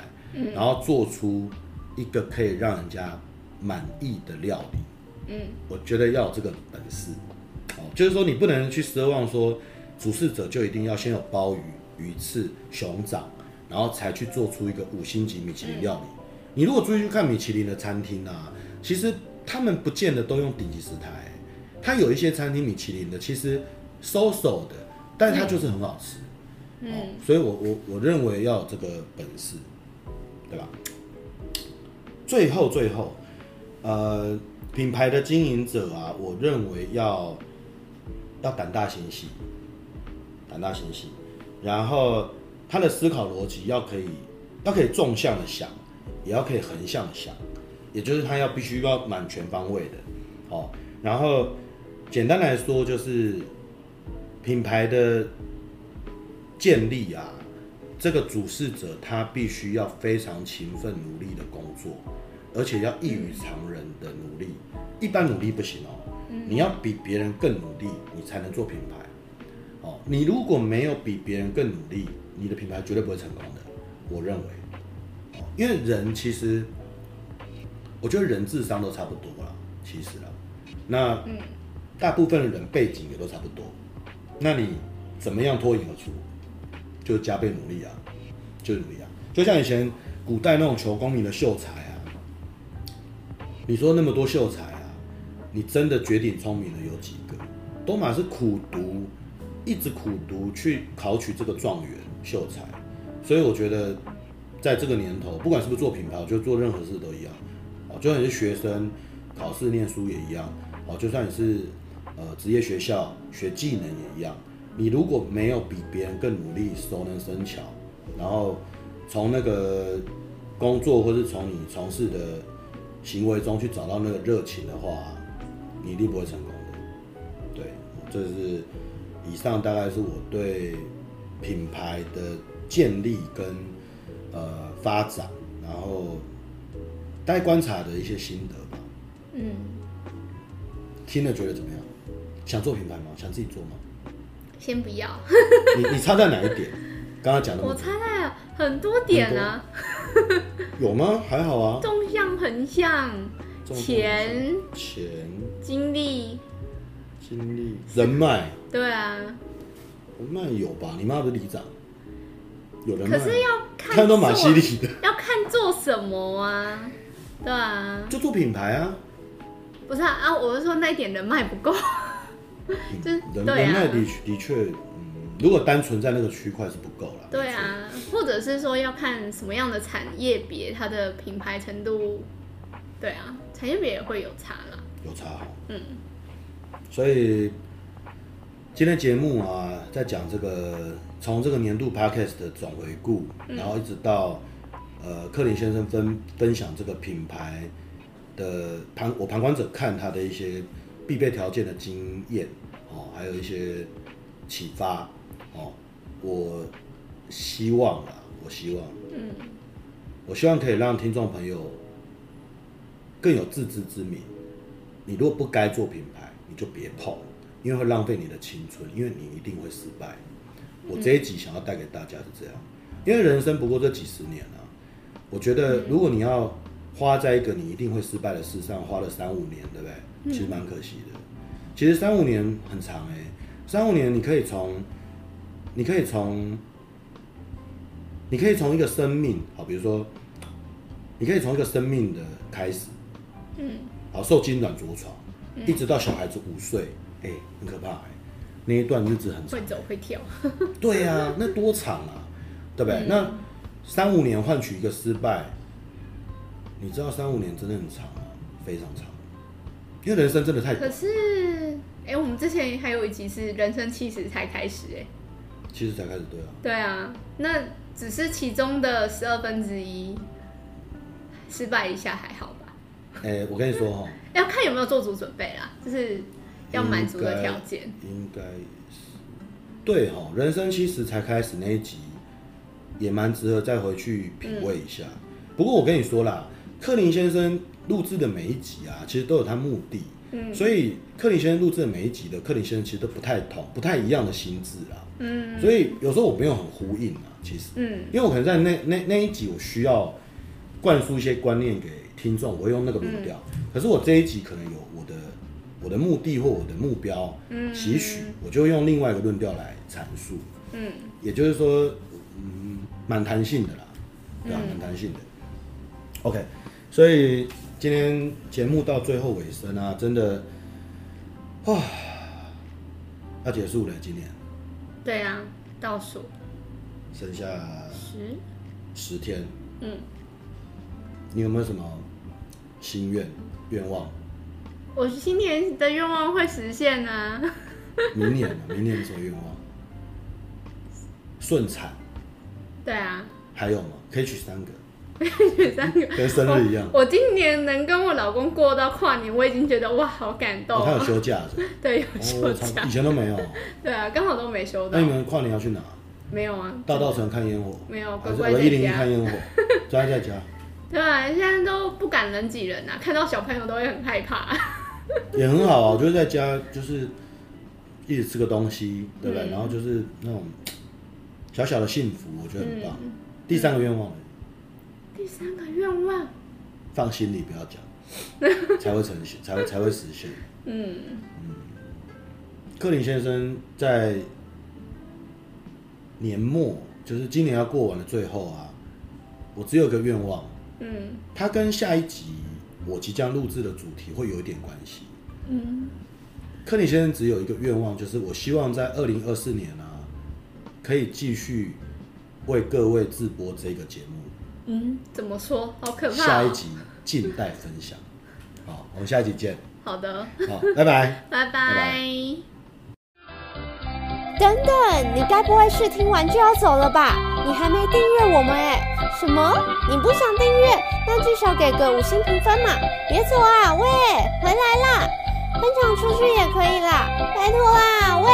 然后做出一个可以让人家满意的料理，嗯，我觉得要有这个本事，哦，就是说你不能去奢望说主事者就一定要先有鲍鱼、鱼翅、熊掌，然后才去做出一个五星级米其林料理。嗯、你如果注意去看米其林的餐厅啊，其实他们不见得都用顶级食材，他有一些餐厅米其林的其实 so so 的，但是它就是很好吃。嗯，哦、所以我我我认为要有这个本事，对吧？最后最后，呃，品牌的经营者啊，我认为要要胆大心细，胆大心细，然后他的思考逻辑要可以要可以纵向的想，也要可以横向的想，也就是他要必须要满全方位的，哦，然后简单来说就是品牌的建立啊。这个主事者他必须要非常勤奋努力的工作，而且要异于常人的努力，一般努力不行哦，你要比别人更努力，你才能做品牌。哦，你如果没有比别人更努力，你的品牌绝对不会成功的。我认为，因为人其实，我觉得人智商都差不多了，其实了，那大部分的人背景也都差不多，那你怎么样脱颖而出？就加倍努力啊，就努力啊，就像以前古代那种求功名的秀才啊，你说那么多秀才啊，你真的绝顶聪明的有几个？都嘛是苦读，一直苦读去考取这个状元秀才。所以我觉得，在这个年头，不管是不是做品牌，我觉得做任何事都一样。哦，就算你是学生，考试念书也一样。哦，就算你是呃职业学校学技能也一样。你如果没有比别人更努力、熟能生巧，然后从那个工作或是从你从事的行为中去找到那个热情的话，你一定不会成功的。对，这是以上大概是我对品牌的建立跟呃发展，然后待观察的一些心得吧。嗯，听了觉得怎么样？想做品牌吗？想自己做吗？先不要。你你差在哪一点？刚刚讲的。我差在很多点啊。有吗？还好啊。纵向、横向，钱、钱、精力、精力、人脉。对啊。人脉有吧？你妈不是里长。有人脉。可是要看。看都蛮犀利的。要看做什么啊？对啊。就做品牌啊。不是啊啊！我是说那一点人脉不够。人人脉的的确，嗯，如果单纯在那个区块是不够了。对啊，或者是说要看什么样的产业别，它的品牌程度，对啊，产业别也会有差啦。有差，嗯。所以今天节目啊，在讲这个从这个年度 Podcast 的总回顾，然后一直到呃克林先生分分享这个品牌的旁我旁观者看他的一些。必备条件的经验，哦，还有一些启发，哦，我希望啦，我希望，嗯，我希望可以让听众朋友更有自知之明。你如果不该做品牌，你就别碰，因为会浪费你的青春，因为你一定会失败。我这一集想要带给大家是这样，因为人生不过这几十年啊，我觉得如果你要花在一个你一定会失败的事上，花了三五年，对不对？其实蛮可惜的，其实三五年很长哎、欸，三五年你可以从，你可以从，你可以从一个生命，好，比如说，你可以从一个生命的开始，嗯，好，受精卵着床，一直到小孩子五岁，哎、欸，很可怕哎、欸，那一段日子很长，会走会跳，对呀、啊，那多长啊，对不对？嗯、那三五年换取一个失败，你知道三五年真的很长吗？非常长。因为人生真的太短。可是，哎、欸，我们之前还有一集是人生七十才开始，哎，七十才开始，对啊。对啊，那只是其中的十二分之一，失败一下还好吧？哎、欸，我跟你说哈，要看有没有做足准备啦，就是要满足的条件。应该是，对哈，人生七十才开始那一集也蛮值得再回去品味一下。嗯、不过我跟你说啦，克林先生。录制的每一集啊，其实都有它目的，嗯，所以克林先生录制的每一集的克林先生其实都不太同、不太一样的心智啊，嗯，所以有时候我没有很呼应啊，其实，嗯，因为我可能在那那那一集我需要灌输一些观念给听众，我会用那个论调，嗯、可是我这一集可能有我的我的目的或我的目标，嗯，期许，我就用另外一个论调来阐述，嗯，也就是说，嗯，蛮弹性的啦，对啊？蛮弹性的。OK，所以今天节目到最后尾声啊，真的，啊，要结束了，今年。对啊，倒数。剩下十十天。嗯。你有没有什么心愿愿望？我今年的愿望会实现啊。明年，明年什么愿望？顺产。对啊。还有吗？可以取三个。三个跟生日一样我。我今年能跟我老公过到跨年，我已经觉得哇，好感动。他有休假是吧？对，有休假。以前都没有。对啊，刚好都没休到。那你们跨年要去哪？没有啊。大稻城看烟火。没有，乖乖在家。一零一看烟火，宅在家。对啊，现在都不敢人挤人啊，看到小朋友都会很害怕。也很好啊，就是在家，就是一直吃个东西，对不对？然后就是那种小小的幸福，我觉得很棒。第三个愿望。第三个愿望，放心里不要讲，才会成现，才会才会实现。嗯嗯，克林先生在年末，就是今年要过完的最后啊，我只有个愿望。嗯，他跟下一集我即将录制的主题会有一点关系。嗯，克林先生只有一个愿望，就是我希望在二零二四年啊，可以继续为各位直播这个节目。嗯，怎么说？好可怕哦！下一集静待分享。好，我们下一集见。好的。好，拜拜。拜拜。等等，你该不会是听完就要走了吧？你还没订阅我们哎？什么？你不想订阅？那至少给个五星评分嘛！别走啊！喂，回来啦！分享出去也可以啦，拜托啦！喂。